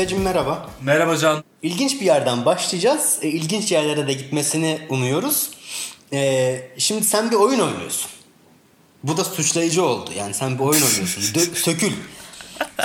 Efe'cim merhaba. Merhaba Can. İlginç bir yerden başlayacağız. E, ilginç yerlere de gitmesini umuyoruz. E, şimdi sen bir oyun oynuyorsun. Bu da suçlayıcı oldu. Yani sen bir oyun oynuyorsun. Dö- sökül.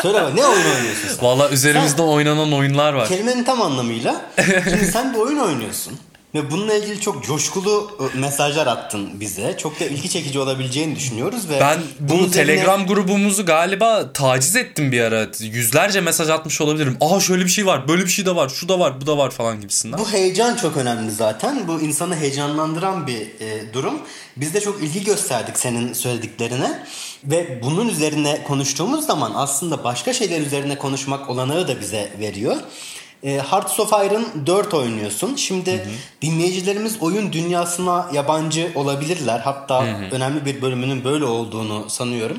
Söyle bak ne oyun oynuyorsun sen? Valla üzerimizde Sen- oynanan oyunlar var. Kelimenin tam anlamıyla. Şimdi sen bir oyun oynuyorsun. Ve bununla ilgili çok coşkulu e, mesajlar attın bize. Çok da ilgi çekici olabileceğini düşünüyoruz ve Ben bunun bu üzerine- Telegram grubumuzu galiba taciz ettim bir ara. Yüzlerce mesaj atmış olabilirim. Aa şöyle bir şey var, böyle bir şey de var, şu da var, bu da var falan gibisinden. Bu heyecan çok önemli zaten. Bu insanı heyecanlandıran bir e, durum. Biz de çok ilgi gösterdik senin söylediklerine. Ve bunun üzerine konuştuğumuz zaman aslında başka şeyler üzerine konuşmak olanağı da bize veriyor. E, Hearts of Iron 4 oynuyorsun. Şimdi dinleyicilerimiz oyun dünyasına yabancı olabilirler. Hatta önemli bir bölümünün böyle olduğunu sanıyorum.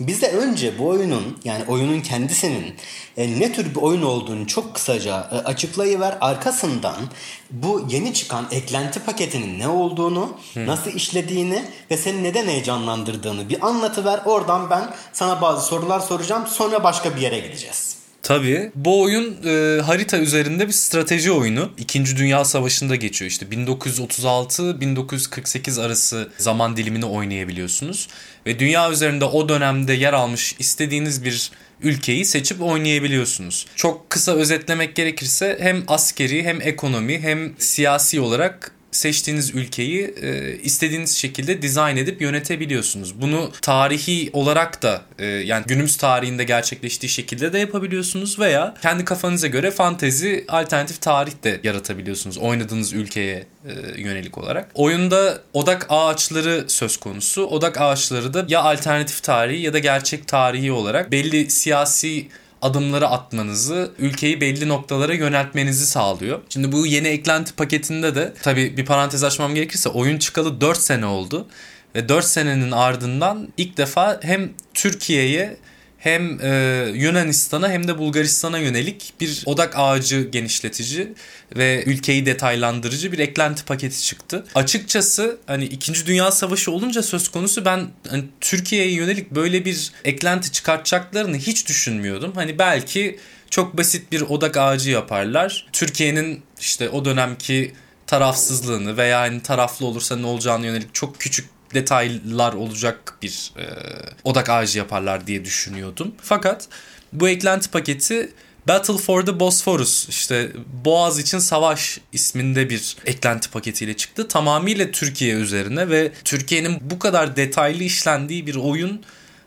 Biz de önce bu oyunun yani oyunun kendisinin e, ne tür bir oyun olduğunu çok kısaca e, açıklayıver. Arkasından bu yeni çıkan eklenti paketinin ne olduğunu, nasıl işlediğini ve seni neden heyecanlandırdığını bir anlatıver. Oradan ben sana bazı sorular soracağım. Sonra başka bir yere gideceğiz. Tabii. Bu oyun e, harita üzerinde bir strateji oyunu. İkinci Dünya Savaşı'nda geçiyor. İşte 1936-1948 arası zaman dilimini oynayabiliyorsunuz. Ve dünya üzerinde o dönemde yer almış istediğiniz bir ülkeyi seçip oynayabiliyorsunuz. Çok kısa özetlemek gerekirse hem askeri hem ekonomi hem siyasi olarak seçtiğiniz ülkeyi e, istediğiniz şekilde dizayn edip yönetebiliyorsunuz. Bunu tarihi olarak da e, yani günümüz tarihinde gerçekleştiği şekilde de yapabiliyorsunuz veya kendi kafanıza göre fantezi alternatif tarih de yaratabiliyorsunuz oynadığınız ülkeye e, yönelik olarak. Oyunda odak ağaçları söz konusu. Odak ağaçları da ya alternatif tarihi ya da gerçek tarihi olarak belli siyasi adımları atmanızı, ülkeyi belli noktalara yöneltmenizi sağlıyor. Şimdi bu yeni eklenti paketinde de tabii bir parantez açmam gerekirse oyun çıkalı 4 sene oldu. Ve 4 senenin ardından ilk defa hem Türkiye'ye hem e, Yunanistan'a hem de Bulgaristan'a yönelik bir odak ağacı genişletici ve ülkeyi detaylandırıcı bir eklenti paketi çıktı. Açıkçası hani 2. Dünya Savaşı olunca söz konusu ben hani, Türkiye'ye yönelik böyle bir eklenti çıkartacaklarını hiç düşünmüyordum. Hani belki çok basit bir odak ağacı yaparlar. Türkiye'nin işte o dönemki tarafsızlığını veya hani taraflı olursa ne olacağını yönelik çok küçük detaylar olacak bir e, odak ağacı yaparlar diye düşünüyordum. Fakat bu eklenti paketi Battle for the Bosphorus işte Boğaz için Savaş isminde bir eklenti paketiyle çıktı. Tamamıyla Türkiye üzerine ve Türkiye'nin bu kadar detaylı işlendiği bir oyun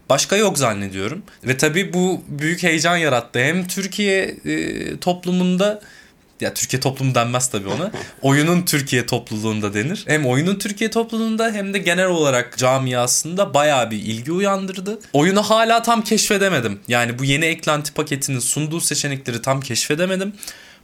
başka yok zannediyorum. Ve tabii bu büyük heyecan yarattı. Hem Türkiye e, toplumunda ya Türkiye toplumu denmez tabii ona. oyunun Türkiye topluluğunda denir. Hem oyunun Türkiye topluluğunda hem de genel olarak camiasında bayağı bir ilgi uyandırdı. Oyunu hala tam keşfedemedim. Yani bu yeni eklenti paketinin sunduğu seçenekleri tam keşfedemedim.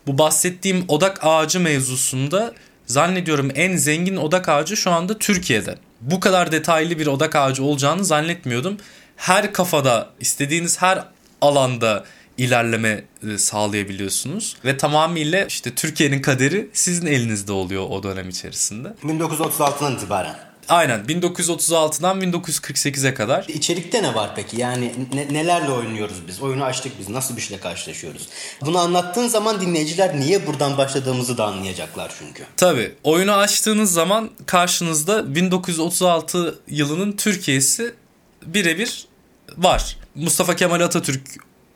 Bu bahsettiğim odak ağacı mevzusunda zannediyorum en zengin odak ağacı şu anda Türkiye'de. Bu kadar detaylı bir odak ağacı olacağını zannetmiyordum. Her kafada istediğiniz her alanda ilerleme e, sağlayabiliyorsunuz ve tamamıyla işte Türkiye'nin kaderi sizin elinizde oluyor o dönem içerisinde. 1936'dan itibaren. Aynen 1936'dan 1948'e kadar. İçerikte ne var peki? Yani ne- nelerle oynuyoruz biz? Oyunu açtık biz. Nasıl bir şeyle karşılaşıyoruz? Bunu anlattığın zaman dinleyiciler niye buradan başladığımızı da anlayacaklar çünkü. Tabii oyunu açtığınız zaman karşınızda 1936 yılının Türkiye'si birebir var. Mustafa Kemal Atatürk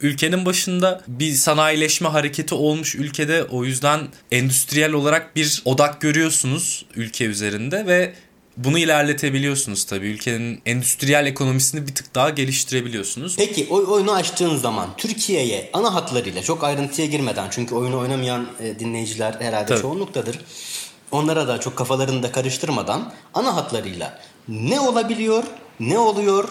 ülkenin başında bir sanayileşme hareketi olmuş ülkede o yüzden endüstriyel olarak bir odak görüyorsunuz ülke üzerinde ve bunu ilerletebiliyorsunuz tabii. Ülkenin endüstriyel ekonomisini bir tık daha geliştirebiliyorsunuz. Peki o oyunu açtığın zaman Türkiye'ye ana hatlarıyla çok ayrıntıya girmeden çünkü oyunu oynamayan e, dinleyiciler herhalde Tabii. çoğunluktadır. Onlara da çok kafalarını da karıştırmadan ana hatlarıyla ne olabiliyor, ne oluyor,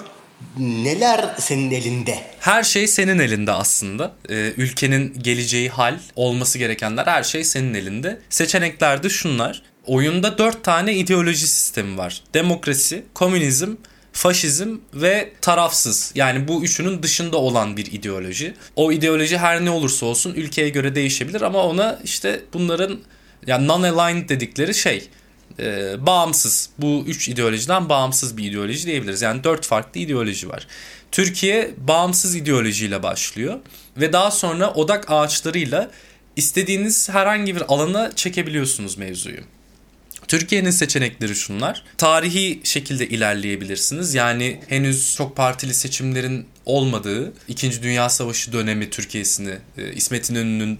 neler senin elinde? Her şey senin elinde aslında. Ee, ülkenin geleceği hal, olması gerekenler her şey senin elinde. Seçenekler de şunlar. Oyunda dört tane ideoloji sistemi var. Demokrasi, komünizm, faşizm ve tarafsız. Yani bu üçünün dışında olan bir ideoloji. O ideoloji her ne olursa olsun ülkeye göre değişebilir ama ona işte bunların yani non-aligned dedikleri şey e, bağımsız. Bu üç ideolojiden bağımsız bir ideoloji diyebiliriz. Yani dört farklı ideoloji var. Türkiye bağımsız ideolojiyle başlıyor ve daha sonra odak ağaçlarıyla istediğiniz herhangi bir alana çekebiliyorsunuz mevzuyu. Türkiye'nin seçenekleri şunlar. Tarihi şekilde ilerleyebilirsiniz. Yani henüz çok partili seçimlerin olmadığı 2. Dünya Savaşı dönemi Türkiye'sini, e, İsmet İnönü'nün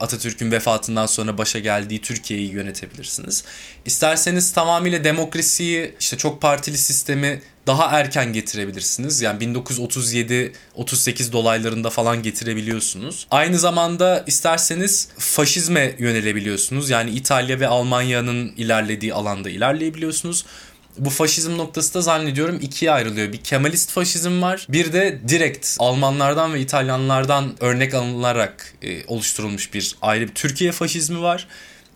Atatürk'ün vefatından sonra başa geldiği Türkiye'yi yönetebilirsiniz. İsterseniz tamamıyla demokrasiyi, işte çok partili sistemi daha erken getirebilirsiniz. Yani 1937-38 dolaylarında falan getirebiliyorsunuz. Aynı zamanda isterseniz faşizme yönelebiliyorsunuz. Yani İtalya ve Almanya'nın ilerlediği alanda ilerleyebiliyorsunuz. Bu faşizm noktası da zannediyorum ikiye ayrılıyor. Bir Kemalist faşizm var. Bir de direkt Almanlardan ve İtalyanlardan örnek alınarak e, oluşturulmuş bir ayrı bir Türkiye faşizmi var.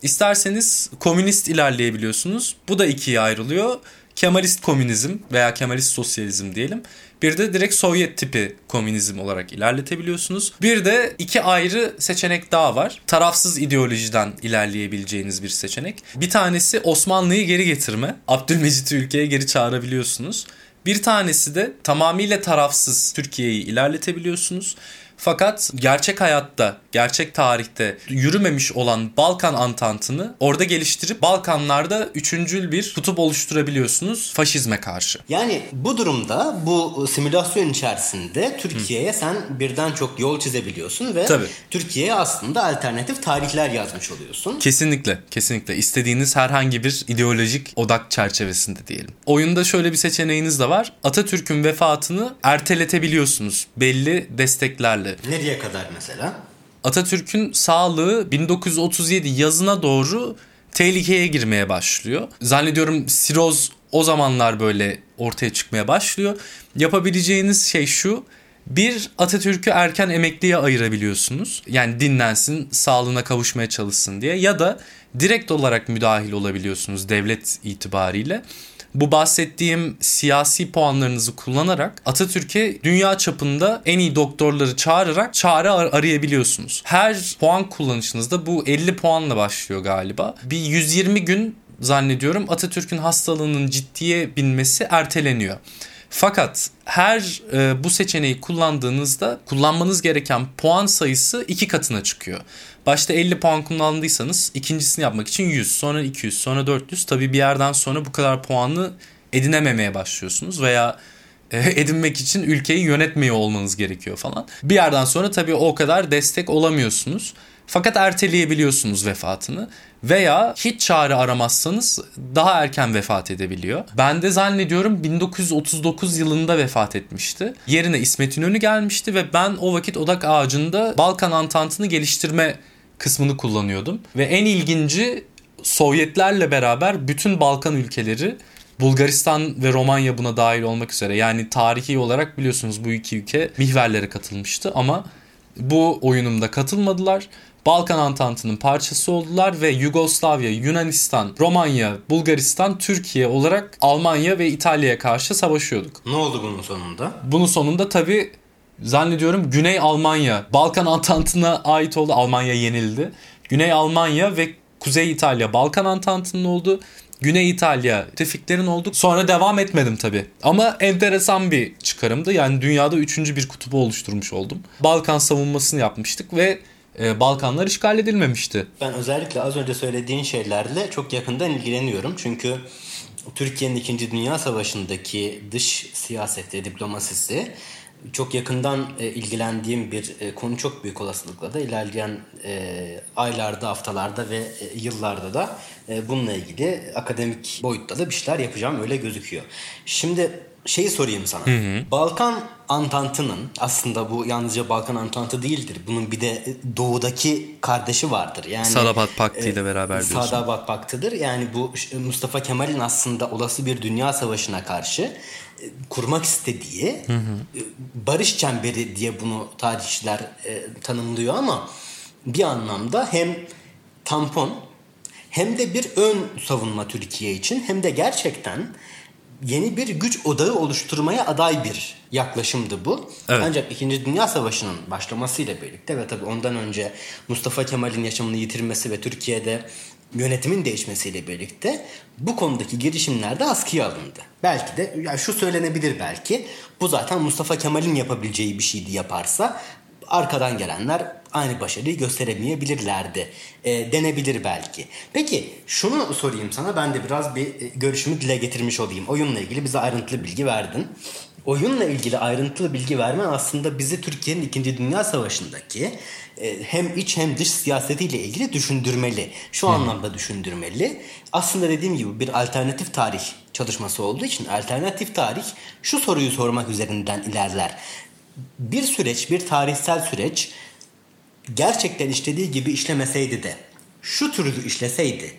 İsterseniz komünist ilerleyebiliyorsunuz. Bu da ikiye ayrılıyor. Kemalist komünizm veya Kemalist sosyalizm diyelim. Bir de direkt Sovyet tipi komünizm olarak ilerletebiliyorsunuz. Bir de iki ayrı seçenek daha var. Tarafsız ideolojiden ilerleyebileceğiniz bir seçenek. Bir tanesi Osmanlı'yı geri getirme. Abdülmecit'i ülkeye geri çağırabiliyorsunuz. Bir tanesi de tamamıyla tarafsız Türkiye'yi ilerletebiliyorsunuz. Fakat gerçek hayatta, gerçek tarihte yürümemiş olan Balkan Antantı'nı orada geliştirip Balkanlarda üçüncül bir kutup oluşturabiliyorsunuz faşizme karşı. Yani bu durumda bu simülasyon içerisinde Türkiye'ye sen birden çok yol çizebiliyorsun ve Tabii. Türkiye'ye aslında alternatif tarihler yazmış oluyorsun. Kesinlikle, kesinlikle. İstediğiniz herhangi bir ideolojik odak çerçevesinde diyelim. Oyunda şöyle bir seçeneğiniz de var. Atatürk'ün vefatını erteletebiliyorsunuz belli desteklerle. Nereye kadar mesela? Atatürk'ün sağlığı 1937 yazına doğru tehlikeye girmeye başlıyor. Zannediyorum siroz o zamanlar böyle ortaya çıkmaya başlıyor. Yapabileceğiniz şey şu. Bir Atatürk'ü erken emekliye ayırabiliyorsunuz. Yani dinlensin, sağlığına kavuşmaya çalışsın diye. Ya da direkt olarak müdahil olabiliyorsunuz devlet itibariyle bu bahsettiğim siyasi puanlarınızı kullanarak Atatürk'e dünya çapında en iyi doktorları çağırarak çare ar- arayabiliyorsunuz. Her puan kullanışınızda bu 50 puanla başlıyor galiba. Bir 120 gün zannediyorum Atatürk'ün hastalığının ciddiye binmesi erteleniyor. Fakat her e, bu seçeneği kullandığınızda kullanmanız gereken puan sayısı iki katına çıkıyor. Başta 50 puan kullandıysanız ikincisini yapmak için 100, sonra 200, sonra 400. Tabii bir yerden sonra bu kadar puanı edinememeye başlıyorsunuz veya e, edinmek için ülkeyi yönetmiyor olmanız gerekiyor falan. Bir yerden sonra tabii o kadar destek olamıyorsunuz. Fakat erteleyebiliyorsunuz vefatını veya hiç çare aramazsanız daha erken vefat edebiliyor. Ben de zannediyorum 1939 yılında vefat etmişti. Yerine İsmet İnönü gelmişti ve ben o vakit odak ağacında Balkan Antantı'nı geliştirme kısmını kullanıyordum. Ve en ilginci Sovyetlerle beraber bütün Balkan ülkeleri Bulgaristan ve Romanya buna dahil olmak üzere yani tarihi olarak biliyorsunuz bu iki ülke mihverlere katılmıştı ama bu oyunumda katılmadılar. Balkan Antantı'nın parçası oldular ve Yugoslavya, Yunanistan, Romanya, Bulgaristan, Türkiye olarak Almanya ve İtalya'ya karşı savaşıyorduk. Ne oldu bunun sonunda? Bunun sonunda tabii zannediyorum Güney Almanya, Balkan Antantı'na ait oldu. Almanya yenildi. Güney Almanya ve Kuzey İtalya Balkan Antantı'nın oldu. Güney İtalya tefiklerin olduk. Sonra devam etmedim tabii. Ama enteresan bir çıkarımdı. Yani dünyada üçüncü bir kutubu oluşturmuş oldum. Balkan savunmasını yapmıştık ve e, Balkanlar işgal edilmemişti. Ben özellikle az önce söylediğin şeylerle çok yakından ilgileniyorum. Çünkü Türkiye'nin 2. Dünya Savaşı'ndaki dış siyaseti, diplomasisi çok yakından e, ilgilendiğim bir e, konu çok büyük olasılıkla da ilerleyen aylarda, haftalarda ve yıllarda da bununla ilgili akademik boyutta da bir şeyler yapacağım öyle gözüküyor. Şimdi şeyi sorayım sana. Hı hı. Balkan Antantı'nın aslında bu yalnızca Balkan Antantı değildir. Bunun bir de doğudaki kardeşi vardır. Yani Sadabat Paktı ile beraber diyorsun. Sadabat Paktı'dır. Yani bu Mustafa Kemal'in aslında olası bir dünya savaşına karşı kurmak istediği hı hı. barış çemberi diye bunu tarihçiler e, tanımlıyor ama bir anlamda hem tampon hem de bir ön savunma Türkiye için hem de gerçekten yeni bir güç odağı oluşturmaya aday bir yaklaşımdı bu. Evet. Ancak 2. Dünya Savaşı'nın başlamasıyla birlikte ve tabii ondan önce Mustafa Kemal'in yaşamını yitirmesi ve Türkiye'de yönetimin değişmesiyle birlikte bu konudaki girişimler de askıya alındı. Belki de yani şu söylenebilir belki bu zaten Mustafa Kemal'in yapabileceği bir şeydi yaparsa arkadan gelenler aynı başarıyı gösteremeyebilirlerdi e, denebilir belki. Peki şunu sorayım sana ben de biraz bir e, görüşümü dile getirmiş olayım. Oyunla ilgili bize ayrıntılı bilgi verdin. Oyunla ilgili ayrıntılı bilgi vermen aslında bizi Türkiye'nin 2. Dünya Savaşı'ndaki e, hem iç hem dış siyasetiyle ilgili düşündürmeli. Şu anlamda düşündürmeli. Aslında dediğim gibi bir alternatif tarih çalışması olduğu için alternatif tarih şu soruyu sormak üzerinden ilerler. Bir süreç, bir tarihsel süreç gerçekten işlediği gibi işlemeseydi de şu türlü işleseydi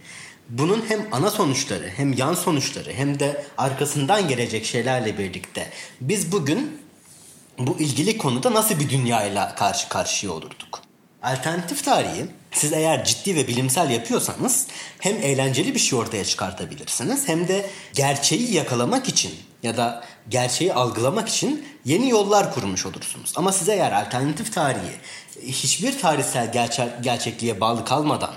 bunun hem ana sonuçları hem yan sonuçları hem de arkasından gelecek şeylerle birlikte biz bugün bu ilgili konuda nasıl bir dünyayla karşı karşıya olurduk? Alternatif tarihi siz eğer ciddi ve bilimsel yapıyorsanız hem eğlenceli bir şey ortaya çıkartabilirsiniz hem de gerçeği yakalamak için ya da gerçeği algılamak için yeni yollar kurmuş olursunuz. Ama siz eğer alternatif tarihi hiçbir tarihsel gerçek, gerçekliğe bağlı kalmadan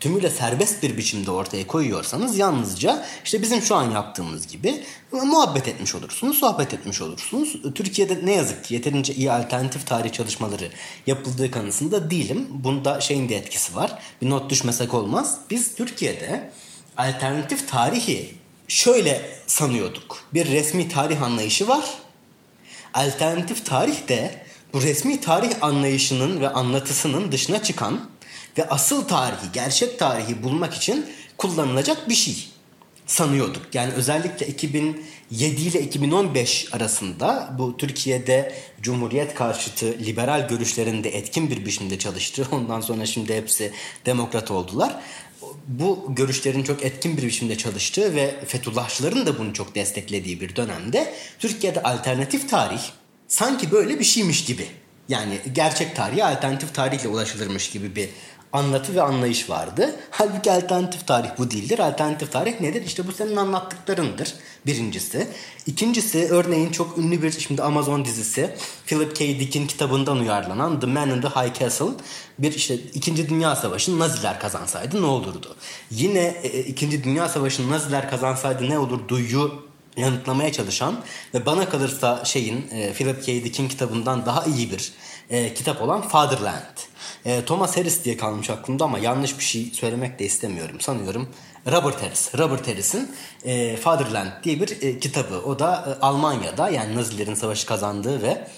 tümüyle serbest bir biçimde ortaya koyuyorsanız yalnızca işte bizim şu an yaptığımız gibi muhabbet etmiş olursunuz, sohbet etmiş olursunuz. Türkiye'de ne yazık ki yeterince iyi alternatif tarih çalışmaları yapıldığı kanısında değilim. Bunda şeyin de etkisi var. Bir not düşmesek olmaz. Biz Türkiye'de alternatif tarihi şöyle sanıyorduk. Bir resmi tarih anlayışı var. Alternatif tarih de bu resmi tarih anlayışının ve anlatısının dışına çıkan ve asıl tarihi, gerçek tarihi bulmak için kullanılacak bir şey sanıyorduk. Yani özellikle 2007 ile 2015 arasında bu Türkiye'de Cumhuriyet karşıtı liberal görüşlerinde etkin bir biçimde çalıştı. Ondan sonra şimdi hepsi demokrat oldular. Bu görüşlerin çok etkin bir biçimde çalıştığı ve Fethullahçıların da bunu çok desteklediği bir dönemde Türkiye'de alternatif tarih sanki böyle bir şeymiş gibi. Yani gerçek tarihe alternatif tarihle ulaşılırmış gibi bir anlatı ve anlayış vardı. Halbuki alternatif tarih bu değildir. Alternatif tarih nedir? İşte bu senin anlattıklarındır birincisi. İkincisi örneğin çok ünlü bir şimdi Amazon dizisi Philip K. Dick'in kitabından uyarlanan The Man in the High Castle bir işte 2. Dünya Savaşı'nı Naziler kazansaydı ne olurdu? Yine e, 2. Dünya Savaşı'nı Naziler kazansaydı ne olurduyu yanıtlamaya çalışan ve bana kalırsa şeyin e, Philip K. Dick'in kitabından daha iyi bir e, kitap olan Fatherland. E, Thomas Harris diye kalmış aklımda ama yanlış bir şey söylemek de istemiyorum. Sanıyorum Robert Harris. Robert Harris'in e, Fatherland diye bir e, kitabı. O da e, Almanya'da yani Nazilerin savaşı kazandığı ve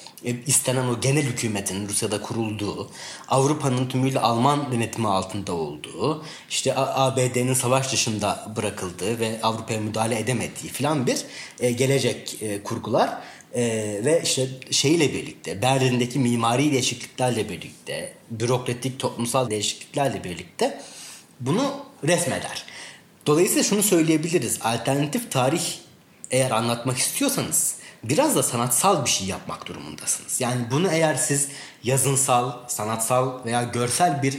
istenen o genel hükümetin Rusya'da kurulduğu, Avrupa'nın tümüyle Alman yönetimi altında olduğu, işte ABD'nin savaş dışında bırakıldığı ve Avrupa'ya müdahale edemediği filan bir e, gelecek e, kurgular. Ve işte şeyle birlikte Berlin'deki mimari değişikliklerle birlikte bürokratik toplumsal değişikliklerle birlikte bunu resmeder. Dolayısıyla şunu söyleyebiliriz. Alternatif tarih eğer anlatmak istiyorsanız biraz da sanatsal bir şey yapmak durumundasınız. Yani bunu eğer siz yazınsal, sanatsal veya görsel bir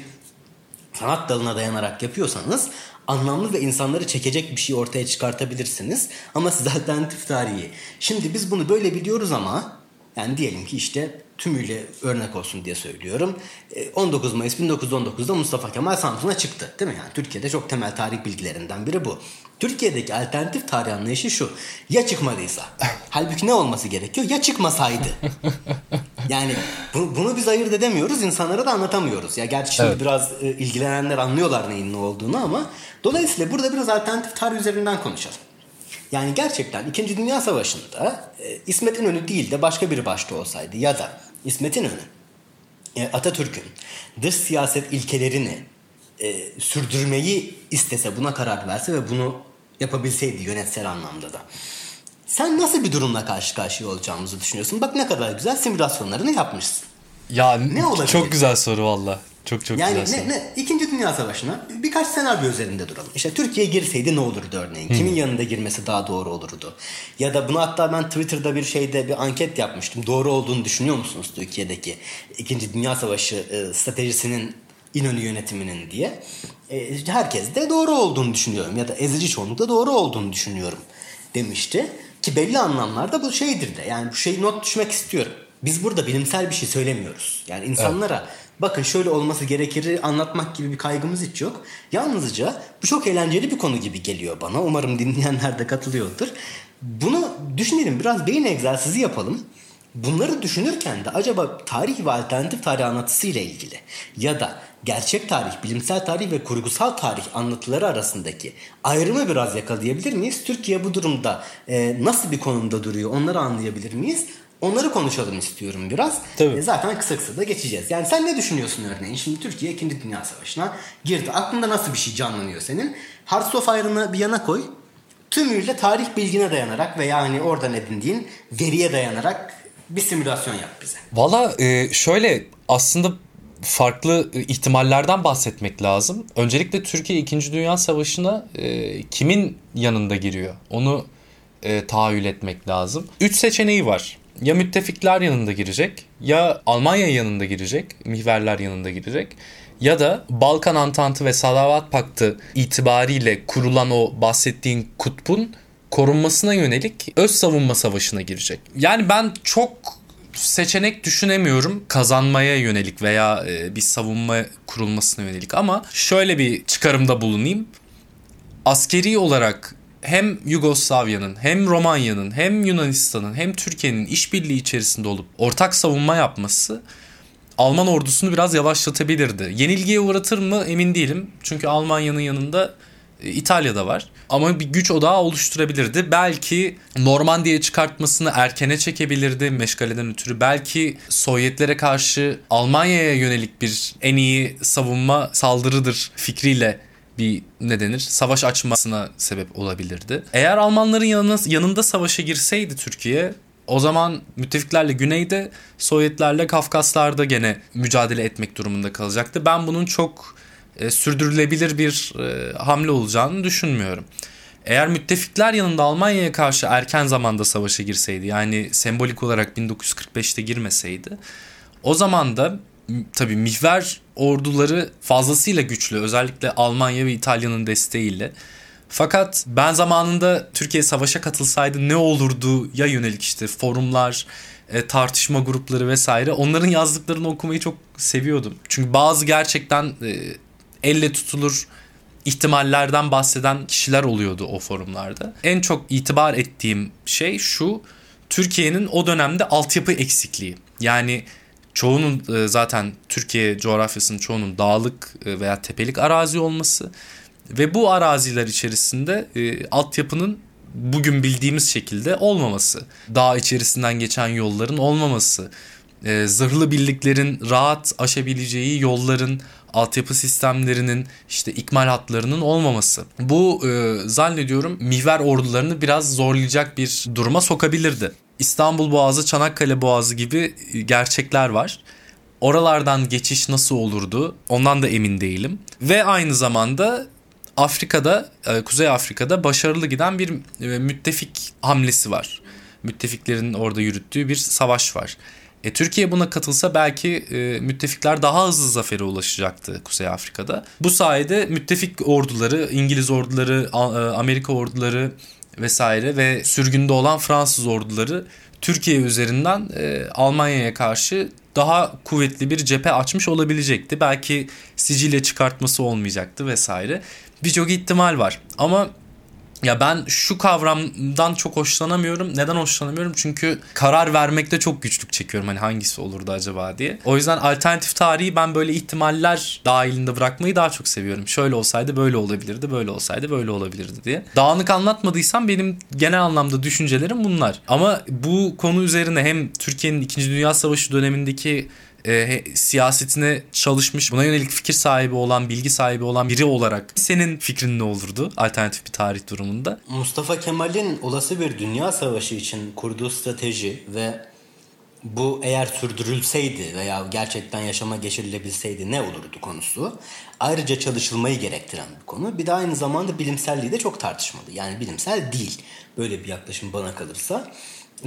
sanat dalına dayanarak yapıyorsanız anlamlı ve insanları çekecek bir şey ortaya çıkartabilirsiniz. Ama siz alternatif tarihi. Şimdi biz bunu böyle biliyoruz ama yani diyelim ki işte tümüyle örnek olsun diye söylüyorum. 19 e, Mayıs 1919'da Mustafa Kemal Samsun'a çıktı. Değil mi? Yani Türkiye'de çok temel tarih bilgilerinden biri bu. Türkiye'deki alternatif tarih anlayışı şu. Ya çıkmadıysa. Halbuki ne olması gerekiyor? Ya çıkmasaydı. Yani bu, bunu biz ayırt edemiyoruz. insanlara da anlatamıyoruz. Ya gerçi şimdi evet. biraz e, ilgilenenler anlıyorlar neyin ne olduğunu ama dolayısıyla burada biraz alternatif tarih üzerinden konuşalım. Yani gerçekten 2. Dünya Savaşı'nda e, İsmet İnönü değil de başka biri başta olsaydı ya da İsmet İnönü e, Atatürk'ün dış siyaset ilkelerini e, sürdürmeyi istese buna karar verse ve bunu yapabilseydi yönetsel anlamda da. Sen nasıl bir durumla karşı karşıya olacağımızı düşünüyorsun? Bak ne kadar güzel simülasyonlarını yapmışsın. Ya ne olabilir? Çok güzel soru valla. Çok çok yani güzel ne, soru. Ne, İkinci Dünya Savaşı'na birkaç senaryo üzerinde duralım. İşte Türkiye girseydi ne olurdu örneğin? Hmm. Kimin yanında girmesi daha doğru olurdu? Ya da bunu hatta ben Twitter'da bir şeyde bir anket yapmıştım. Doğru olduğunu düşünüyor musunuz Türkiye'deki İkinci Dünya Savaşı e, stratejisinin İnönü yönetiminin diye. E, herkes de doğru olduğunu düşünüyorum ya da ezici çoğunlukla doğru olduğunu düşünüyorum. demişti. Ki belli anlamlarda bu şeydir de yani bu şeyi not düşmek istiyorum. Biz burada bilimsel bir şey söylemiyoruz. Yani insanlara evet. Bakın şöyle olması gerekir anlatmak gibi bir kaygımız hiç yok. Yalnızca bu çok eğlenceli bir konu gibi geliyor bana. Umarım dinleyenler de katılıyordur. Bunu düşünelim biraz beyin egzersizi yapalım. Bunları düşünürken de acaba tarih ve alternatif tarih anlatısı ile ilgili ya da gerçek tarih, bilimsel tarih ve kurgusal tarih anlatıları arasındaki ayrımı biraz yakalayabilir miyiz? Türkiye bu durumda e, nasıl bir konumda duruyor onları anlayabilir miyiz? Onları konuşalım istiyorum biraz. Tabii. E, zaten kısa kısa da geçeceğiz. Yani sen ne düşünüyorsun örneğin? Şimdi Türkiye 2. Dünya Savaşı'na girdi. Aklında nasıl bir şey canlanıyor senin? Hearts of Iron'ı bir yana koy. Tümüyle tarih bilgine dayanarak veya hani oradan edindiğin veriye dayanarak bir simülasyon yap bize. Valla e, şöyle aslında farklı ihtimallerden bahsetmek lazım. Öncelikle Türkiye 2. Dünya Savaşı'na e, kimin yanında giriyor? Onu e, tahayyül etmek lazım. Üç seçeneği var. Ya müttefikler yanında girecek, ya Almanya yanında girecek, mihverler yanında girecek ya da Balkan Antantı ve Salavat Paktı itibariyle kurulan o bahsettiğin kutbun korunmasına yönelik öz savunma savaşına girecek. Yani ben çok seçenek düşünemiyorum kazanmaya yönelik veya e, bir savunma kurulmasına yönelik ama şöyle bir çıkarımda bulunayım. Askeri olarak hem Yugoslavya'nın hem Romanya'nın hem Yunanistan'ın hem Türkiye'nin işbirliği içerisinde olup ortak savunma yapması Alman ordusunu biraz yavaşlatabilirdi. Yenilgiye uğratır mı emin değilim. Çünkü Almanya'nın yanında e, İtalya'da var. Ama bir güç odağı oluşturabilirdi. Belki Normandiya'ya çıkartmasını erkene çekebilirdi meşgaleden ötürü. Belki Sovyetlere karşı Almanya'ya yönelik bir en iyi savunma saldırıdır fikriyle bir ne denir savaş açmasına sebep olabilirdi. Eğer Almanların yanına, yanında savaşa girseydi Türkiye o zaman müttefiklerle güneyde Sovyetlerle Kafkaslar'da gene mücadele etmek durumunda kalacaktı. Ben bunun çok e, sürdürülebilir bir e, hamle olacağını düşünmüyorum. Eğer müttefikler yanında Almanya'ya karşı erken zamanda savaşa girseydi yani sembolik olarak 1945'te girmeseydi o zaman da tabii mihver orduları fazlasıyla güçlü özellikle Almanya ve İtalya'nın desteğiyle. Fakat ben zamanında Türkiye savaşa katılsaydı ne olurdu ya yönelik işte forumlar, e, tartışma grupları vesaire onların yazdıklarını okumayı çok seviyordum. Çünkü bazı gerçekten e, elle tutulur ihtimallerden bahseden kişiler oluyordu o forumlarda. En çok itibar ettiğim şey şu. Türkiye'nin o dönemde altyapı eksikliği. Yani çoğunun e, zaten Türkiye coğrafyasının çoğunun dağlık e, veya tepelik arazi olması ve bu araziler içerisinde e, altyapının bugün bildiğimiz şekilde olmaması. Dağ içerisinden geçen yolların olmaması. Zırhlı birliklerin rahat aşabileceği yolların altyapı sistemlerinin işte ikmal hatlarının olmaması. Bu e, zannediyorum mihver ordularını biraz zorlayacak bir duruma sokabilirdi. İstanbul Boğazı, Çanakkale Boğazı gibi e, gerçekler var. Oralardan geçiş nasıl olurdu ondan da emin değilim. Ve aynı zamanda Afrika'da, e, Kuzey Afrika'da başarılı giden bir e, müttefik hamlesi var. Müttefiklerin orada yürüttüğü bir savaş var. E, Türkiye buna katılsa belki e, müttefikler daha hızlı zafere ulaşacaktı Kuzey Afrika'da. Bu sayede müttefik orduları, İngiliz orduları, Amerika orduları vesaire ve sürgünde olan Fransız orduları Türkiye üzerinden e, Almanya'ya karşı daha kuvvetli bir cephe açmış olabilecekti. Belki Sicilya çıkartması olmayacaktı vesaire. Birçok ihtimal var. Ama ya ben şu kavramdan çok hoşlanamıyorum. Neden hoşlanamıyorum? Çünkü karar vermekte çok güçlük çekiyorum. Hani hangisi olurdu acaba diye. O yüzden alternatif tarihi ben böyle ihtimaller dahilinde bırakmayı daha çok seviyorum. Şöyle olsaydı böyle olabilirdi, böyle olsaydı böyle olabilirdi diye. Dağınık anlatmadıysam benim genel anlamda düşüncelerim bunlar. Ama bu konu üzerine hem Türkiye'nin 2. Dünya Savaşı dönemindeki e, siyasetine çalışmış, buna yönelik fikir sahibi olan, bilgi sahibi olan biri olarak senin fikrin ne olurdu alternatif bir tarih durumunda? Mustafa Kemal'in olası bir dünya savaşı için kurduğu strateji ve bu eğer sürdürülseydi veya gerçekten yaşama geçirilebilseydi ne olurdu konusu. Ayrıca çalışılmayı gerektiren bir konu. Bir de aynı zamanda bilimselliği de çok tartışmalı. Yani bilimsel değil böyle bir yaklaşım bana kalırsa.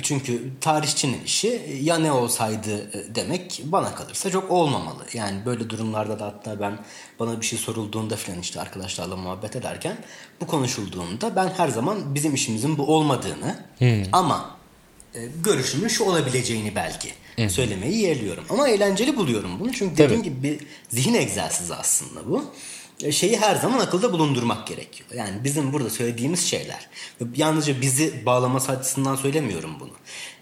Çünkü tarihçinin işi ya ne olsaydı demek bana kalırsa çok olmamalı. Yani böyle durumlarda da hatta ben bana bir şey sorulduğunda falan işte arkadaşlarla muhabbet ederken bu konuşulduğunda ben her zaman bizim işimizin bu olmadığını hmm. ama e, görüşümün şu olabileceğini belki hmm. söylemeyi yeğliyorum. Ama eğlenceli buluyorum bunu. Çünkü dediğim Tabii. gibi bir zihin egzersizi aslında bu. E, şeyi her zaman akılda bulundurmak gerekiyor. Yani bizim burada söylediğimiz şeyler. Yalnızca bizi bağlaması açısından söylemiyorum bunu.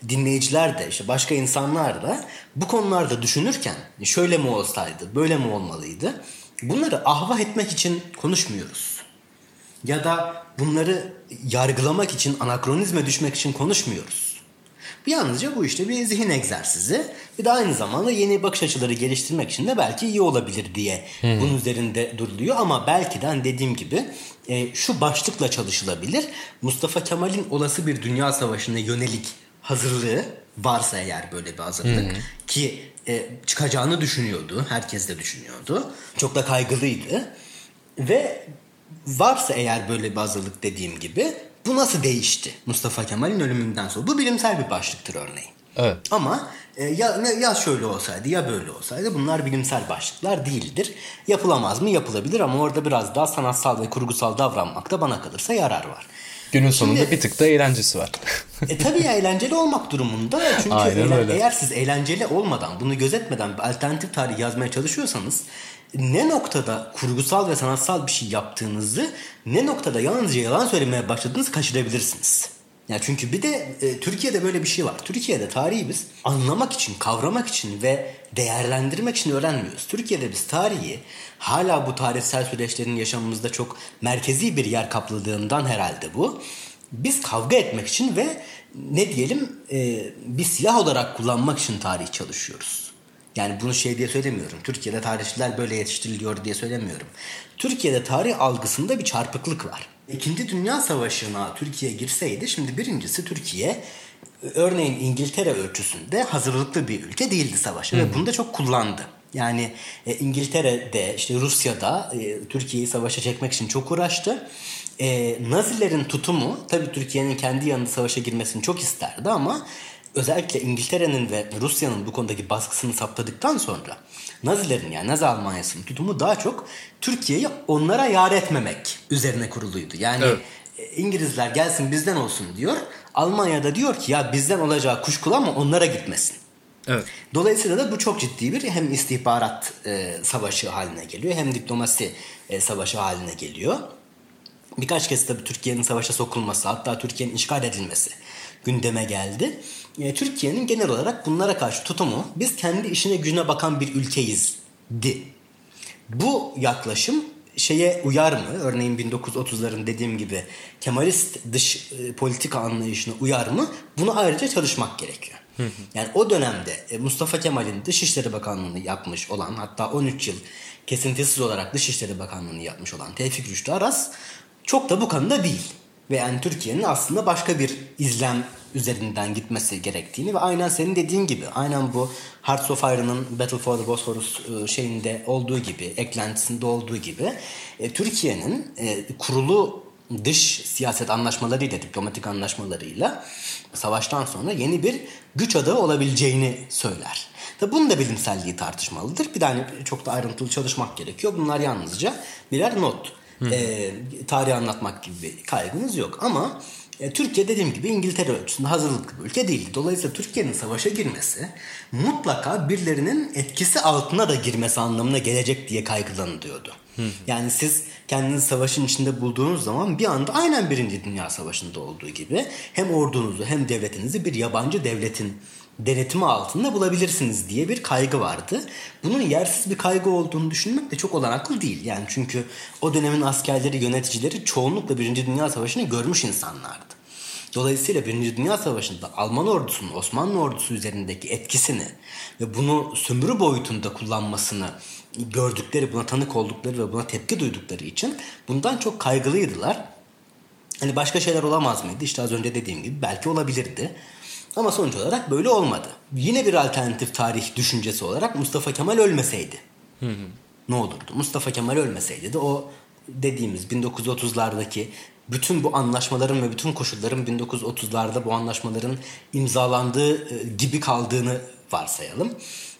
Dinleyiciler de işte başka insanlar da bu konularda düşünürken şöyle mi olsaydı, böyle mi olmalıydı? Bunları ahvah etmek için konuşmuyoruz. Ya da bunları yargılamak için, anakronizme düşmek için konuşmuyoruz yalnızca bu işte bir zihin egzersizi. Bir de aynı zamanda yeni bakış açıları geliştirmek için de belki iyi olabilir diye hmm. bunun üzerinde duruluyor. Ama belki de hani dediğim gibi e, şu başlıkla çalışılabilir. Mustafa Kemal'in olası bir dünya savaşına yönelik hazırlığı varsa eğer böyle bir hazırlık hmm. ki e, çıkacağını düşünüyordu. Herkes de düşünüyordu. Çok da kaygılıydı. Ve varsa eğer böyle bir hazırlık dediğim gibi bu nasıl değişti Mustafa Kemal'in ölümünden sonra? Bu bilimsel bir başlıktır örneğin. Evet. Ama e, ya, ya şöyle olsaydı ya böyle olsaydı bunlar bilimsel başlıklar değildir. Yapılamaz mı? Yapılabilir ama orada biraz daha sanatsal ve kurgusal davranmakta bana kalırsa yarar var. Günün sonunda Şimdi, bir tık da eğlencesi var. e tabii ya eğlenceli olmak durumunda. Çünkü eğlen, eğer siz eğlenceli olmadan, bunu gözetmeden bir alternatif tarih yazmaya çalışıyorsanız ne noktada kurgusal ve sanatsal bir şey yaptığınızı ne noktada yalnızca yalan söylemeye başladığınızı kaçırabilirsiniz. Ya çünkü bir de e, Türkiye'de böyle bir şey var. Türkiye'de tarihi biz anlamak için, kavramak için ve değerlendirmek için öğrenmiyoruz. Türkiye'de biz tarihi hala bu tarihsel süreçlerin yaşamımızda çok merkezi bir yer kapladığından herhalde bu. Biz kavga etmek için ve ne diyelim e, bir silah olarak kullanmak için tarih çalışıyoruz. Yani bunu şey diye söylemiyorum. Türkiye'de tarihçiler böyle yetiştiriliyor diye söylemiyorum. Türkiye'de tarih algısında bir çarpıklık var. İkinci Dünya Savaşı'na Türkiye girseydi şimdi birincisi Türkiye örneğin İngiltere ölçüsünde hazırlıklı bir ülke değildi savaşa ve bunu da çok kullandı. Yani e, İngiltere'de işte Rusya'da e, Türkiye'yi savaşa çekmek için çok uğraştı. E, Nazilerin tutumu tabii Türkiye'nin kendi yanında savaşa girmesini çok isterdi ama özellikle İngiltere'nin ve Rusya'nın bu konudaki baskısını saptadıktan sonra Nazilerin yani Nazi Almanyası'nın tutumu daha çok Türkiye'yi onlara yar etmemek üzerine kuruluydu. Yani evet. E, İngilizler gelsin bizden olsun diyor. Almanya'da diyor ki ya bizden olacağı kuşkulu ama onlara gitmesin. Evet. Dolayısıyla da bu çok ciddi bir hem istihbarat e, savaşı haline geliyor hem diplomasi e, savaşı haline geliyor. Birkaç kez tabii Türkiye'nin savaşa sokulması hatta Türkiye'nin işgal edilmesi gündeme geldi. E, Türkiye'nin genel olarak bunlara karşı tutumu biz kendi işine gücüne bakan bir ülkeyiz di. Bu yaklaşım şeye uyar mı? Örneğin 1930'ların dediğim gibi Kemalist dış e, politika anlayışına uyar mı? Bunu ayrıca çalışmak gerekiyor. Yani o dönemde e, Mustafa Kemal'in Dışişleri Bakanlığı'nı yapmış olan hatta 13 yıl kesintisiz olarak Dışişleri Bakanlığı'nı yapmış olan Tevfik Rüştü Aras çok da bu konuda değil. Ve yani Türkiye'nin aslında başka bir izlem üzerinden gitmesi gerektiğini ve aynen senin dediğin gibi aynen bu Hearts of Iron'ın Battle for the Bosphorus e, şeyinde olduğu gibi eklentisinde olduğu gibi e, Türkiye'nin e, kurulu dış siyaset anlaşmalarıyla diplomatik anlaşmalarıyla savaştan sonra yeni bir güç adağı olabileceğini söyler. Tabi bunun da bilimselliği tartışmalıdır. Bir tane çok da ayrıntılı çalışmak gerekiyor. Bunlar yalnızca birer not. E, tarih anlatmak gibi bir kaygınız yok ama e, Türkiye dediğim gibi İngiltere ölçüsünde hazırlıklı bir ülke değildi. Dolayısıyla Türkiye'nin savaşa girmesi mutlaka birilerinin etkisi altına da girmesi anlamına gelecek diye kaygılanılıyordu. Yani siz kendinizi savaşın içinde bulduğunuz zaman bir anda aynen Birinci Dünya Savaşı'nda olduğu gibi hem ordunuzu hem devletinizi bir yabancı devletin denetimi altında bulabilirsiniz diye bir kaygı vardı. Bunun yersiz bir kaygı olduğunu düşünmek de çok olanaklı değil. Yani çünkü o dönemin askerleri, yöneticileri çoğunlukla Birinci Dünya Savaşı'nı görmüş insanlardı. Dolayısıyla Birinci Dünya Savaşı'nda Alman ordusunun Osmanlı ordusu üzerindeki etkisini ve bunu sömürü boyutunda kullanmasını gördükleri, buna tanık oldukları ve buna tepki duydukları için bundan çok kaygılıydılar. Hani başka şeyler olamaz mıydı? İşte az önce dediğim gibi belki olabilirdi. Ama sonuç olarak böyle olmadı. Yine bir alternatif tarih düşüncesi olarak Mustafa Kemal ölmeseydi. Hı hı. Ne olurdu? Mustafa Kemal ölmeseydi de o dediğimiz 1930'lardaki bütün bu anlaşmaların ve bütün koşulların 1930'larda bu anlaşmaların imzalandığı e, gibi kaldığını varsayalım.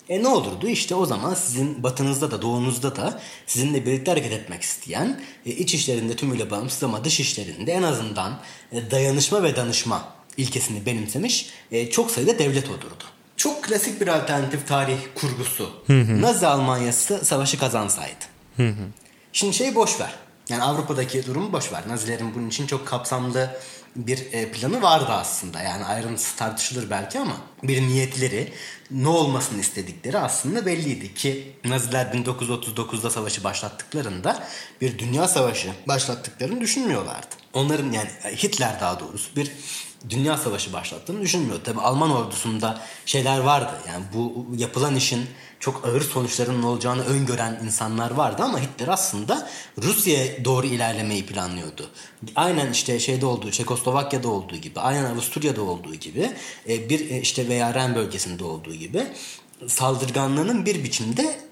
E ne olurdu? İşte o zaman sizin batınızda da doğunuzda da sizinle birlikte hareket etmek isteyen e, iç işlerinde tümüyle bağımsız ama dış işlerinde en azından e, dayanışma ve danışma ilkesini benimsemiş e, çok sayıda devlet olurdu. Çok klasik bir alternatif tarih kurgusu. Nazi Almanyası savaşı kazansaydı. Şimdi şeyi boş ver. Yani Avrupa'daki durumu boş ver. Nazilerin bunun için çok kapsamlı bir e, planı vardı aslında. Yani ayrıntısı tartışılır belki ama bir niyetleri ne olmasını istedikleri aslında belliydi ki Naziler 1939'da savaşı başlattıklarında bir dünya savaşı başlattıklarını düşünmüyorlardı. Onların yani Hitler daha doğrusu bir dünya savaşı başlattığını düşünmüyor. Tabi Alman ordusunda şeyler vardı. Yani bu yapılan işin çok ağır sonuçlarının olacağını öngören insanlar vardı ama Hitler aslında Rusya'ya doğru ilerlemeyi planlıyordu. Aynen işte şeyde olduğu, Çekoslovakya'da olduğu gibi, aynen Avusturya'da olduğu gibi, e, bir e, işte veya Ren bölgesinde olduğu gibi saldırganlığının bir biçimde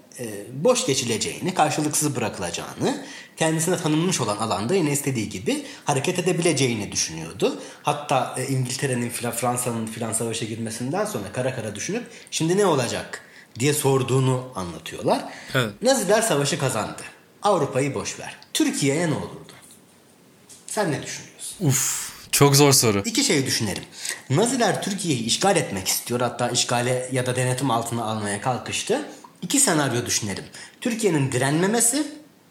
boş geçileceğini, karşılıksız bırakılacağını, kendisine tanınmış olan alanda yine istediği gibi hareket edebileceğini düşünüyordu. Hatta e, İngiltere'nin Fransa'nın filan savaşa girmesinden sonra kara kara düşünüp şimdi ne olacak diye sorduğunu anlatıyorlar. Evet. Naziler savaşı kazandı. Avrupa'yı boş ver. Türkiye'ye ne olurdu? Sen ne düşünüyorsun? Uf, çok zor soru. İki şey düşünelim. Naziler Türkiye'yi işgal etmek istiyor. Hatta işgale ya da denetim altına almaya kalkıştı. İki senaryo düşünelim. Türkiye'nin direnmemesi,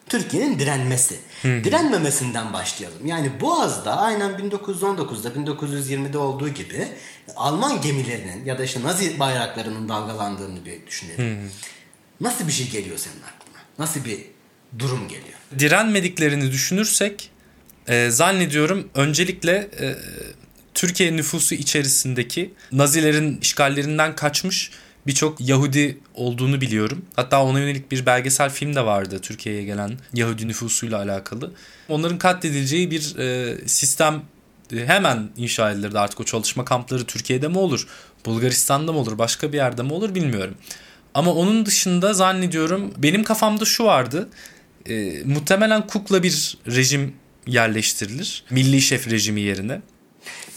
Türkiye'nin direnmesi. Hı. Direnmemesinden başlayalım. Yani Boğaz'da aynen 1919'da 1920'de olduğu gibi Alman gemilerinin ya da işte Nazi bayraklarının dalgalandığını bir düşünelim. Hı. Nasıl bir şey geliyor senin aklına? Nasıl bir durum geliyor? Direnmediklerini düşünürsek e, zannediyorum öncelikle e, Türkiye nüfusu içerisindeki Nazilerin işgallerinden kaçmış birçok Yahudi olduğunu biliyorum. Hatta ona yönelik bir belgesel film de vardı Türkiye'ye gelen Yahudi nüfusuyla alakalı. Onların katledileceği bir e, sistem e, hemen inşa edilirdi artık o çalışma kampları Türkiye'de mi olur, Bulgaristan'da mı olur, başka bir yerde mi olur bilmiyorum. Ama onun dışında zannediyorum benim kafamda şu vardı. E, muhtemelen kukla bir rejim yerleştirilir. Milli şef rejimi yerine.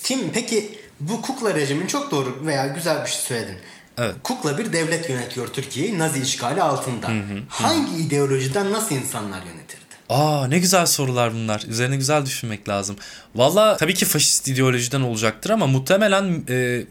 Kim peki bu kukla rejimin çok doğru veya güzel bir şey söyledin. Evet. Kukla bir devlet yönetiyor Türkiye'yi Nazi işgali altında. Hı hı, Hangi hı. ideolojiden nasıl insanlar yönetirdi? Aa ne güzel sorular bunlar. Üzerine güzel düşünmek lazım. Valla tabii ki faşist ideolojiden olacaktır ama muhtemelen e,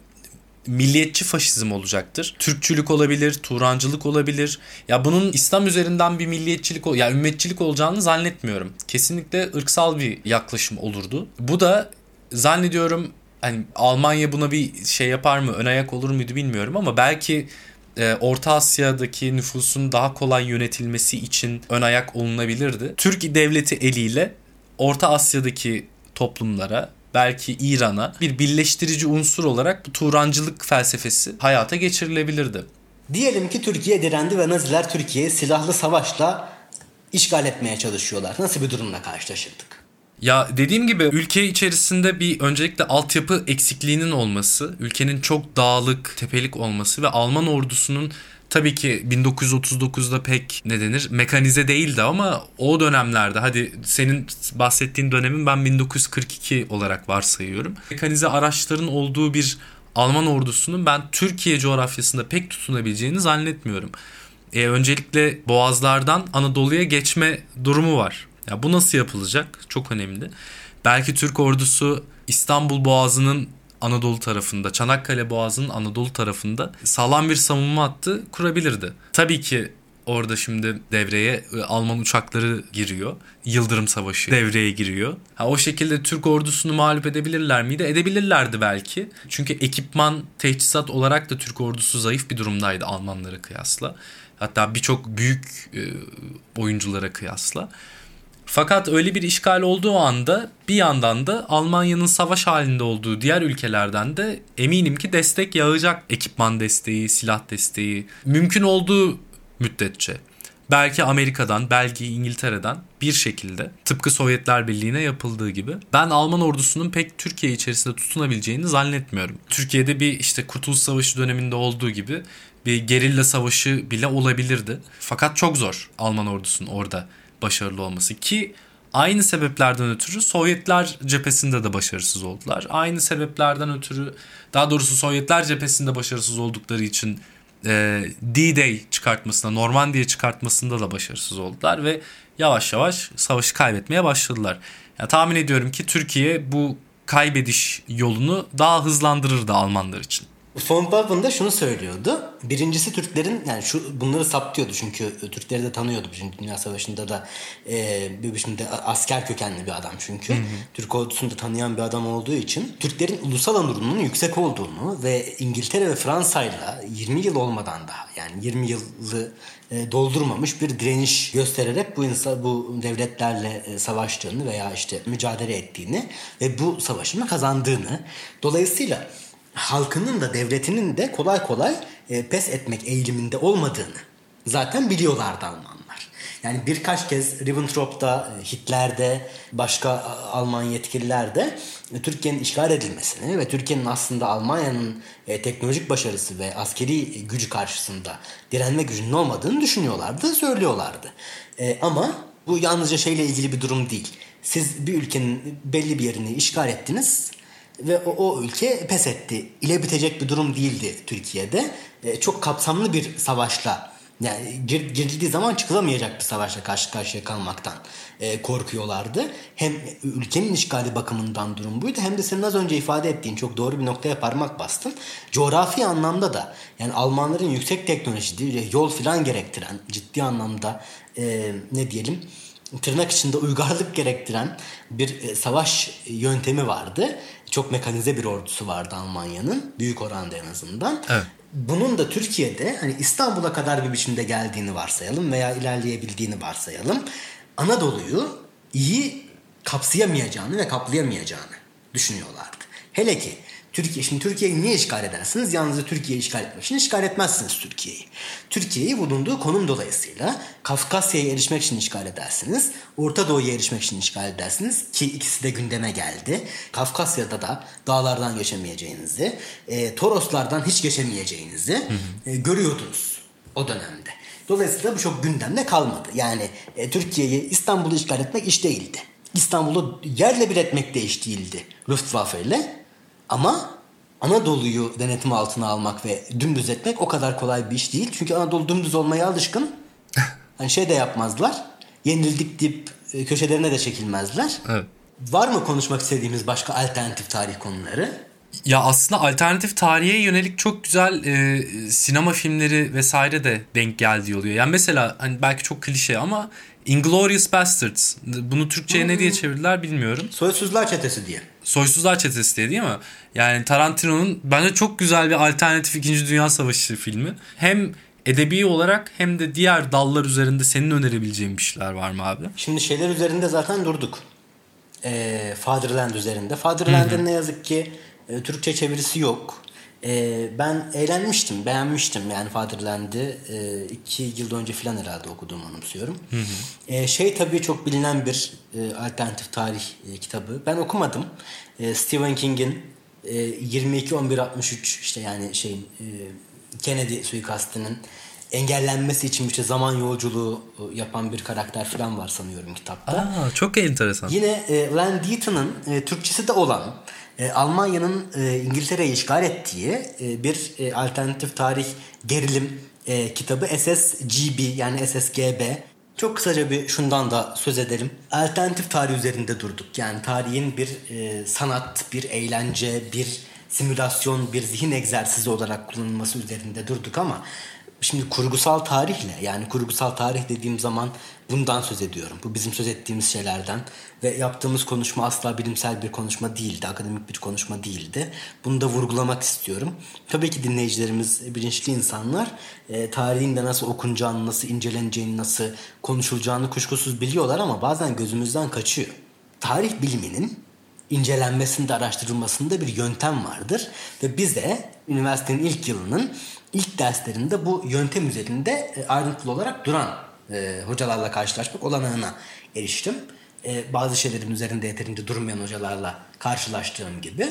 milliyetçi faşizm olacaktır. Türkçülük olabilir, Turancılık olabilir. Ya bunun İslam üzerinden bir milliyetçilik, ya yani ümmetçilik olacağını zannetmiyorum. Kesinlikle ırksal bir yaklaşım olurdu. Bu da zannediyorum hani Almanya buna bir şey yapar mı, ön ayak olur muydu bilmiyorum ama belki e, Orta Asya'daki nüfusun daha kolay yönetilmesi için ön ayak olunabilirdi. Türk devleti eliyle Orta Asya'daki toplumlara belki İran'a bir birleştirici unsur olarak bu Turancılık felsefesi hayata geçirilebilirdi. Diyelim ki Türkiye direndi ve Naziler Türkiye'yi silahlı savaşla işgal etmeye çalışıyorlar. Nasıl bir durumla karşılaşırdık? Ya dediğim gibi ülke içerisinde bir öncelikle altyapı eksikliğinin olması, ülkenin çok dağlık, tepelik olması ve Alman ordusunun tabii ki 1939'da pek ne denir mekanize değildi ama o dönemlerde hadi senin bahsettiğin dönemin ben 1942 olarak varsayıyorum. Mekanize araçların olduğu bir Alman ordusunun ben Türkiye coğrafyasında pek tutunabileceğini zannetmiyorum. E, öncelikle Boğazlardan Anadolu'ya geçme durumu var. Ya bu nasıl yapılacak? Çok önemli. Belki Türk ordusu İstanbul Boğazı'nın Anadolu tarafında, Çanakkale Boğazı'nın Anadolu tarafında sağlam bir savunma hattı kurabilirdi. Tabii ki orada şimdi devreye e, Alman uçakları giriyor. Yıldırım Savaşı devreye giriyor. Ha, o şekilde Türk ordusunu mağlup edebilirler miydi? Edebilirlerdi belki. Çünkü ekipman, teçhizat olarak da Türk ordusu zayıf bir durumdaydı Almanlara kıyasla. Hatta birçok büyük e, oyunculara kıyasla. Fakat öyle bir işgal olduğu anda bir yandan da Almanya'nın savaş halinde olduğu diğer ülkelerden de eminim ki destek yağacak. Ekipman desteği, silah desteği mümkün olduğu müddetçe. Belki Amerika'dan, belki İngiltere'den bir şekilde tıpkı Sovyetler Birliği'ne yapıldığı gibi ben Alman ordusunun pek Türkiye içerisinde tutunabileceğini zannetmiyorum. Türkiye'de bir işte Kurtuluş Savaşı döneminde olduğu gibi bir gerilla savaşı bile olabilirdi. Fakat çok zor Alman ordusunun orada başarılı olması ki Aynı sebeplerden ötürü Sovyetler cephesinde de başarısız oldular. Aynı sebeplerden ötürü daha doğrusu Sovyetler cephesinde başarısız oldukları için e, D-Day çıkartmasında, Normandiya çıkartmasında da başarısız oldular ve yavaş yavaş savaşı kaybetmeye başladılar. Yani tahmin ediyorum ki Türkiye bu kaybediş yolunu daha hızlandırırdı Almanlar için. Von Papen da şunu söylüyordu. Birincisi Türklerin yani şu bunları saptıyordu çünkü Türkleri de tanıyordu Birinci Dünya Savaşı'nda da e, bir biçimde asker kökenli bir adam çünkü. Hı hı. Türk ordusunu da tanıyan bir adam olduğu için Türklerin ulusal onurunun yüksek olduğunu ve İngiltere ve Fransa'yla 20 yıl olmadan daha yani 20 yılı e, doldurmamış bir direniş göstererek bu insan bu devletlerle e, savaştığını veya işte mücadele ettiğini ve bu savaşını kazandığını dolayısıyla halkının da devletinin de kolay kolay e, pes etmek eğiliminde olmadığını zaten biliyorlardı Almanlar. Yani birkaç kez Ribbentrop'ta, e, Hitler'de, başka Alman yetkililer de e, Türkiye'nin işgal edilmesini ve Türkiye'nin aslında Almanya'nın e, teknolojik başarısı ve askeri gücü karşısında direnme gücünün olmadığını düşünüyorlardı, söylüyorlardı. Ama bu yalnızca şeyle ilgili bir durum değil. Siz bir ülkenin belli bir yerini işgal ettiniz ve o, o ülke pes etti. İle bitecek bir durum değildi Türkiye'de. E, çok kapsamlı bir savaşla yani gir, girildiği zaman çıkılamayacak bir savaşla karşı karşıya kalmaktan e, korkuyorlardı. Hem ülkenin işgali bakımından durum buydu hem de senin az önce ifade ettiğin çok doğru bir noktaya parmak bastın. Coğrafi anlamda da yani Almanların yüksek teknolojide yol filan gerektiren ciddi anlamda e, ne diyelim tırnak içinde uygarlık gerektiren bir e, savaş yöntemi vardı. Çok mekanize bir ordusu vardı Almanya'nın. Büyük oranda en azından. Evet. Bunun da Türkiye'de hani İstanbul'a kadar bir biçimde geldiğini varsayalım veya ilerleyebildiğini varsayalım. Anadolu'yu iyi kapsayamayacağını ve kaplayamayacağını düşünüyorlardı. Hele ki Türkiye şimdi Türkiye'yi niye işgal edersiniz? Yalnızca Türkiye'yi işgal etmek için işgal etmezsiniz Türkiye'yi. Türkiye'yi bulunduğu konum dolayısıyla Kafkasya'ya erişmek için işgal edersiniz. Orta Doğu'ya erişmek için işgal edersiniz ki ikisi de gündeme geldi. Kafkasya'da da dağlardan geçemeyeceğinizi, e, Toroslardan hiç geçemeyeceğinizi e, görüyordunuz o dönemde. Dolayısıyla bu çok gündemde kalmadı. Yani e, Türkiye'yi İstanbul'u işgal etmek iş değildi. İstanbul'u yerle bir etmek de iş değildi Luftwaffe ile. Ama Anadolu'yu denetim altına almak ve dümdüz etmek o kadar kolay bir iş değil. Çünkü Anadolu dümdüz olmaya alışkın. Hani şey de yapmazlar. Yenildik deyip e, köşelerine de çekilmezler. Evet. Var mı konuşmak istediğimiz başka alternatif tarih konuları? Ya aslında alternatif tarihe yönelik çok güzel e, sinema filmleri vesaire de denk geldiği oluyor. Yani mesela hani belki çok klişe ama Inglourious Bastards. Bunu Türkçe'ye hmm. ne diye çevirdiler bilmiyorum. Soysuzlar Çetesi diye. Soysuzlar Çetesi diye değil mi? Yani Tarantino'nun bence çok güzel bir alternatif 2. Dünya Savaşı filmi. Hem edebi olarak hem de diğer dallar üzerinde senin önerebileceğin bir şeyler var mı abi? Şimdi şeyler üzerinde zaten durduk. Ee, Fatherland üzerinde. Fatherland'ın ne yazık ki e, Türkçe çevirisi yok. E, ben eğlenmiştim, beğenmiştim yani Fatherland'i e, iki yıl önce falan herhalde okuduğumu anımsıyorum. Hı hı. E, şey tabii çok bilinen bir e, alternatif tarih e, kitabı. Ben okumadım. E, Stephen King'in e, 22-11-63 işte yani şeyin e, Kennedy suikastının engellenmesi için işte zaman yolculuğu e, yapan bir karakter falan var sanıyorum kitapta. Aa, çok enteresan. Yine e, Len Deaton'ın e, Türkçesi de olan e, Almanya'nın e, İngiltere'yi işgal ettiği e, bir e, alternatif tarih gerilim e, kitabı SSGB yani SSGB. Çok kısaca bir şundan da söz edelim. Alternatif tarih üzerinde durduk. Yani tarihin bir e, sanat, bir eğlence, bir simülasyon, bir zihin egzersizi olarak kullanılması üzerinde durduk ama Şimdi kurgusal tarihle yani kurgusal tarih dediğim zaman bundan söz ediyorum. Bu bizim söz ettiğimiz şeylerden ve yaptığımız konuşma asla bilimsel bir konuşma değildi. Akademik bir konuşma değildi. Bunu da vurgulamak istiyorum. Tabii ki dinleyicilerimiz bilinçli insanlar. E, tarihin de nasıl okunacağını, nasıl inceleneceğini, nasıl konuşulacağını kuşkusuz biliyorlar ama bazen gözümüzden kaçıyor. Tarih biliminin incelenmesinde, araştırılmasında bir yöntem vardır. Ve bize üniversitenin ilk yılının ilk derslerinde bu yöntem üzerinde e, ayrıntılı olarak duran e, hocalarla karşılaşmak olanağına eriştim. E, bazı şeylerin üzerinde yeterince durmayan hocalarla karşılaştığım gibi.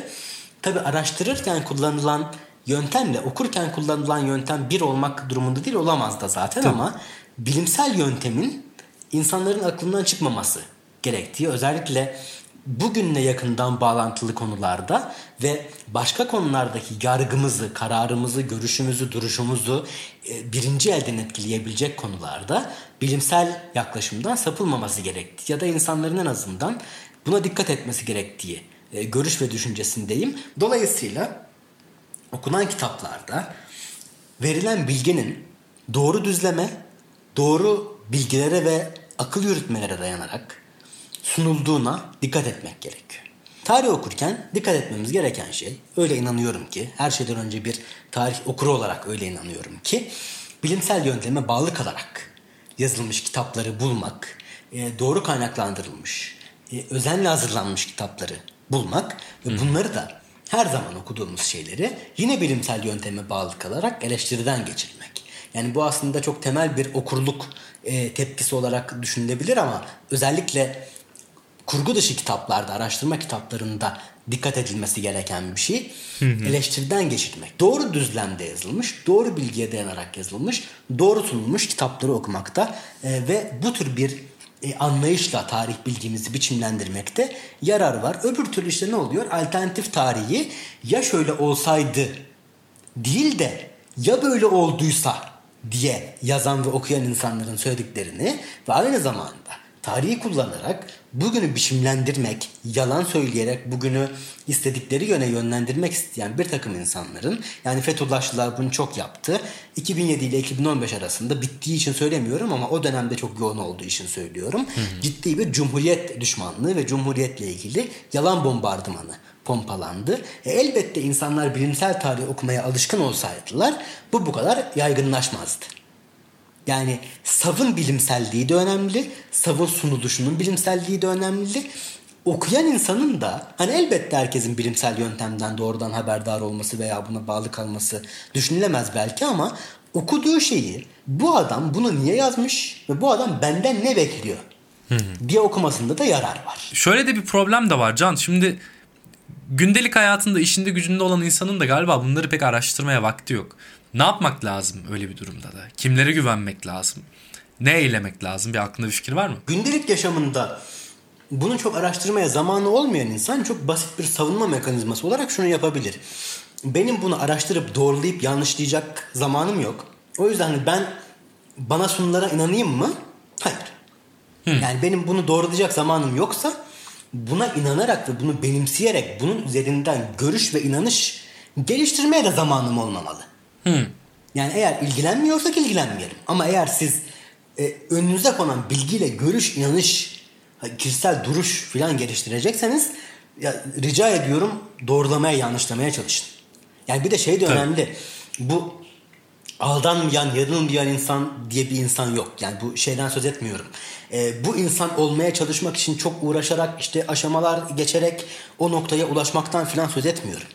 Tabi araştırırken kullanılan yöntemle okurken kullanılan yöntem bir olmak durumunda değil olamaz da zaten Tabii. ama bilimsel yöntemin insanların aklından çıkmaması gerektiği özellikle bugünle yakından bağlantılı konularda ve başka konulardaki yargımızı, kararımızı, görüşümüzü, duruşumuzu e, birinci elden etkileyebilecek konularda bilimsel yaklaşımdan sapılmaması gerektiği ya da insanların en azından buna dikkat etmesi gerektiği e, görüş ve düşüncesindeyim. Dolayısıyla okunan kitaplarda verilen bilginin doğru düzleme, doğru bilgilere ve akıl yürütmelere dayanarak sunulduğuna dikkat etmek gerekiyor. Tarih okurken dikkat etmemiz gereken şey, öyle inanıyorum ki, her şeyden önce bir tarih okuru olarak öyle inanıyorum ki, bilimsel yönteme bağlı kalarak yazılmış kitapları bulmak, e, doğru kaynaklandırılmış, e, özenle hazırlanmış kitapları bulmak ve bunları da her zaman okuduğumuz şeyleri yine bilimsel yönteme bağlı kalarak eleştiriden geçirmek. Yani bu aslında çok temel bir okurluk e, tepkisi olarak düşünülebilir ama özellikle kurgu dışı kitaplarda, araştırma kitaplarında dikkat edilmesi gereken bir şey. Eleştiriden geçirmek. Doğru düzlemde yazılmış, doğru bilgiye dayanarak yazılmış, doğru sunulmuş kitapları okumakta e, ve bu tür bir e, anlayışla tarih bilgimizi biçimlendirmekte yarar var. Öbür türlü işte ne oluyor? Alternatif tarihi ya şöyle olsaydı değil de ya böyle olduysa diye yazan ve okuyan insanların söylediklerini ve aynı zamanda tarihi kullanarak bugünü biçimlendirmek, yalan söyleyerek bugünü istedikleri yöne yönlendirmek isteyen bir takım insanların yani Fethullahçılar bunu çok yaptı. 2007 ile 2015 arasında bittiği için söylemiyorum ama o dönemde çok yoğun olduğu için söylüyorum. Hı hı. Ciddi bir cumhuriyet düşmanlığı ve cumhuriyetle ilgili yalan bombardımanı pompalandı. E, elbette insanlar bilimsel tarih okumaya alışkın olsaydılar bu bu kadar yaygınlaşmazdı. Yani savın bilimselliği de önemli. Savın sunuluşunun bilimselliği de önemli. Okuyan insanın da hani elbette herkesin bilimsel yöntemden doğrudan haberdar olması veya buna bağlı kalması düşünülemez belki ama okuduğu şeyi bu adam bunu niye yazmış ve bu adam benden ne bekliyor diye okumasında da yarar var. Şöyle de bir problem de var Can. Şimdi gündelik hayatında işinde gücünde olan insanın da galiba bunları pek araştırmaya vakti yok. Ne yapmak lazım öyle bir durumda da? Kimlere güvenmek lazım? Ne eylemek lazım? Bir aklında bir fikir var mı? Gündelik yaşamında bunu çok araştırmaya zamanı olmayan insan çok basit bir savunma mekanizması olarak şunu yapabilir. Benim bunu araştırıp doğrulayıp yanlışlayacak zamanım yok. O yüzden hani ben bana sunulara inanayım mı? Hayır. Hmm. Yani benim bunu doğrulayacak zamanım yoksa buna inanarak ve bunu benimseyerek bunun üzerinden görüş ve inanış geliştirmeye de zamanım olmamalı. Hmm. Yani eğer ilgilenmiyorsak ilgilenmeyelim. Ama eğer siz e, önünüze konan bilgiyle görüş, inanış, kişisel duruş falan geliştirecekseniz ya, rica ediyorum doğrulamaya, yanlışlamaya çalışın. Yani bir de şey de Tabii. önemli. Bu aldanmayan, yanılmayan insan diye bir insan yok. Yani bu şeyden söz etmiyorum. E, bu insan olmaya çalışmak için çok uğraşarak işte aşamalar geçerek o noktaya ulaşmaktan falan söz etmiyorum.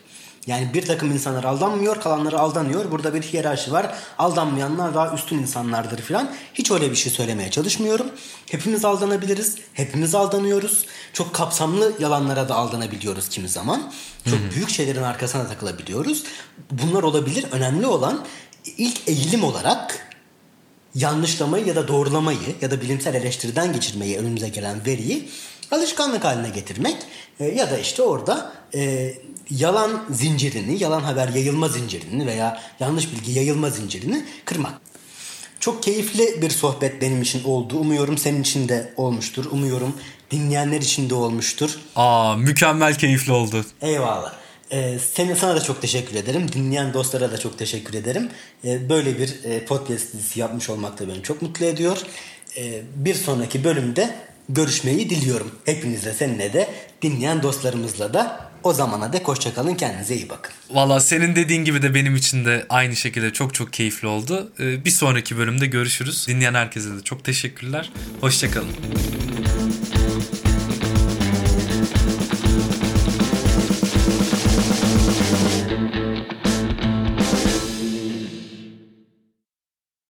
Yani bir takım insanlar aldanmıyor, kalanları aldanıyor. Burada bir hiyerarşi var. Aldanmayanlar daha üstün insanlardır falan. Hiç öyle bir şey söylemeye çalışmıyorum. Hepimiz aldanabiliriz. Hepimiz aldanıyoruz. Çok kapsamlı yalanlara da aldanabiliyoruz kimi zaman. Çok Hı-hı. büyük şeylerin arkasına takılabiliyoruz. Bunlar olabilir. Önemli olan ilk eğilim olarak yanlışlamayı ya da doğrulamayı ya da bilimsel eleştiriden geçirmeyi önümüze gelen veriyi alışkanlık haline getirmek e, ya da işte orada e, yalan zincirini, yalan haber yayılma zincirini veya yanlış bilgi yayılma zincirini kırmak. Çok keyifli bir sohbet benim için oldu. Umuyorum senin için de olmuştur. Umuyorum dinleyenler için de olmuştur. Aa mükemmel keyifli oldu. Eyvallah. Ee, senin sana da çok teşekkür ederim. Dinleyen dostlara da çok teşekkür ederim. Ee, böyle bir e, podcast dizisi yapmış olmak da beni çok mutlu ediyor. Ee, bir sonraki bölümde görüşmeyi diliyorum. Hepinizle seninle de dinleyen dostlarımızla da o zamana dek hoşçakalın kendinize iyi bakın. Valla senin dediğin gibi de benim için de aynı şekilde çok çok keyifli oldu. Ee, bir sonraki bölümde görüşürüz. Dinleyen herkese de çok teşekkürler. Hoşçakalın.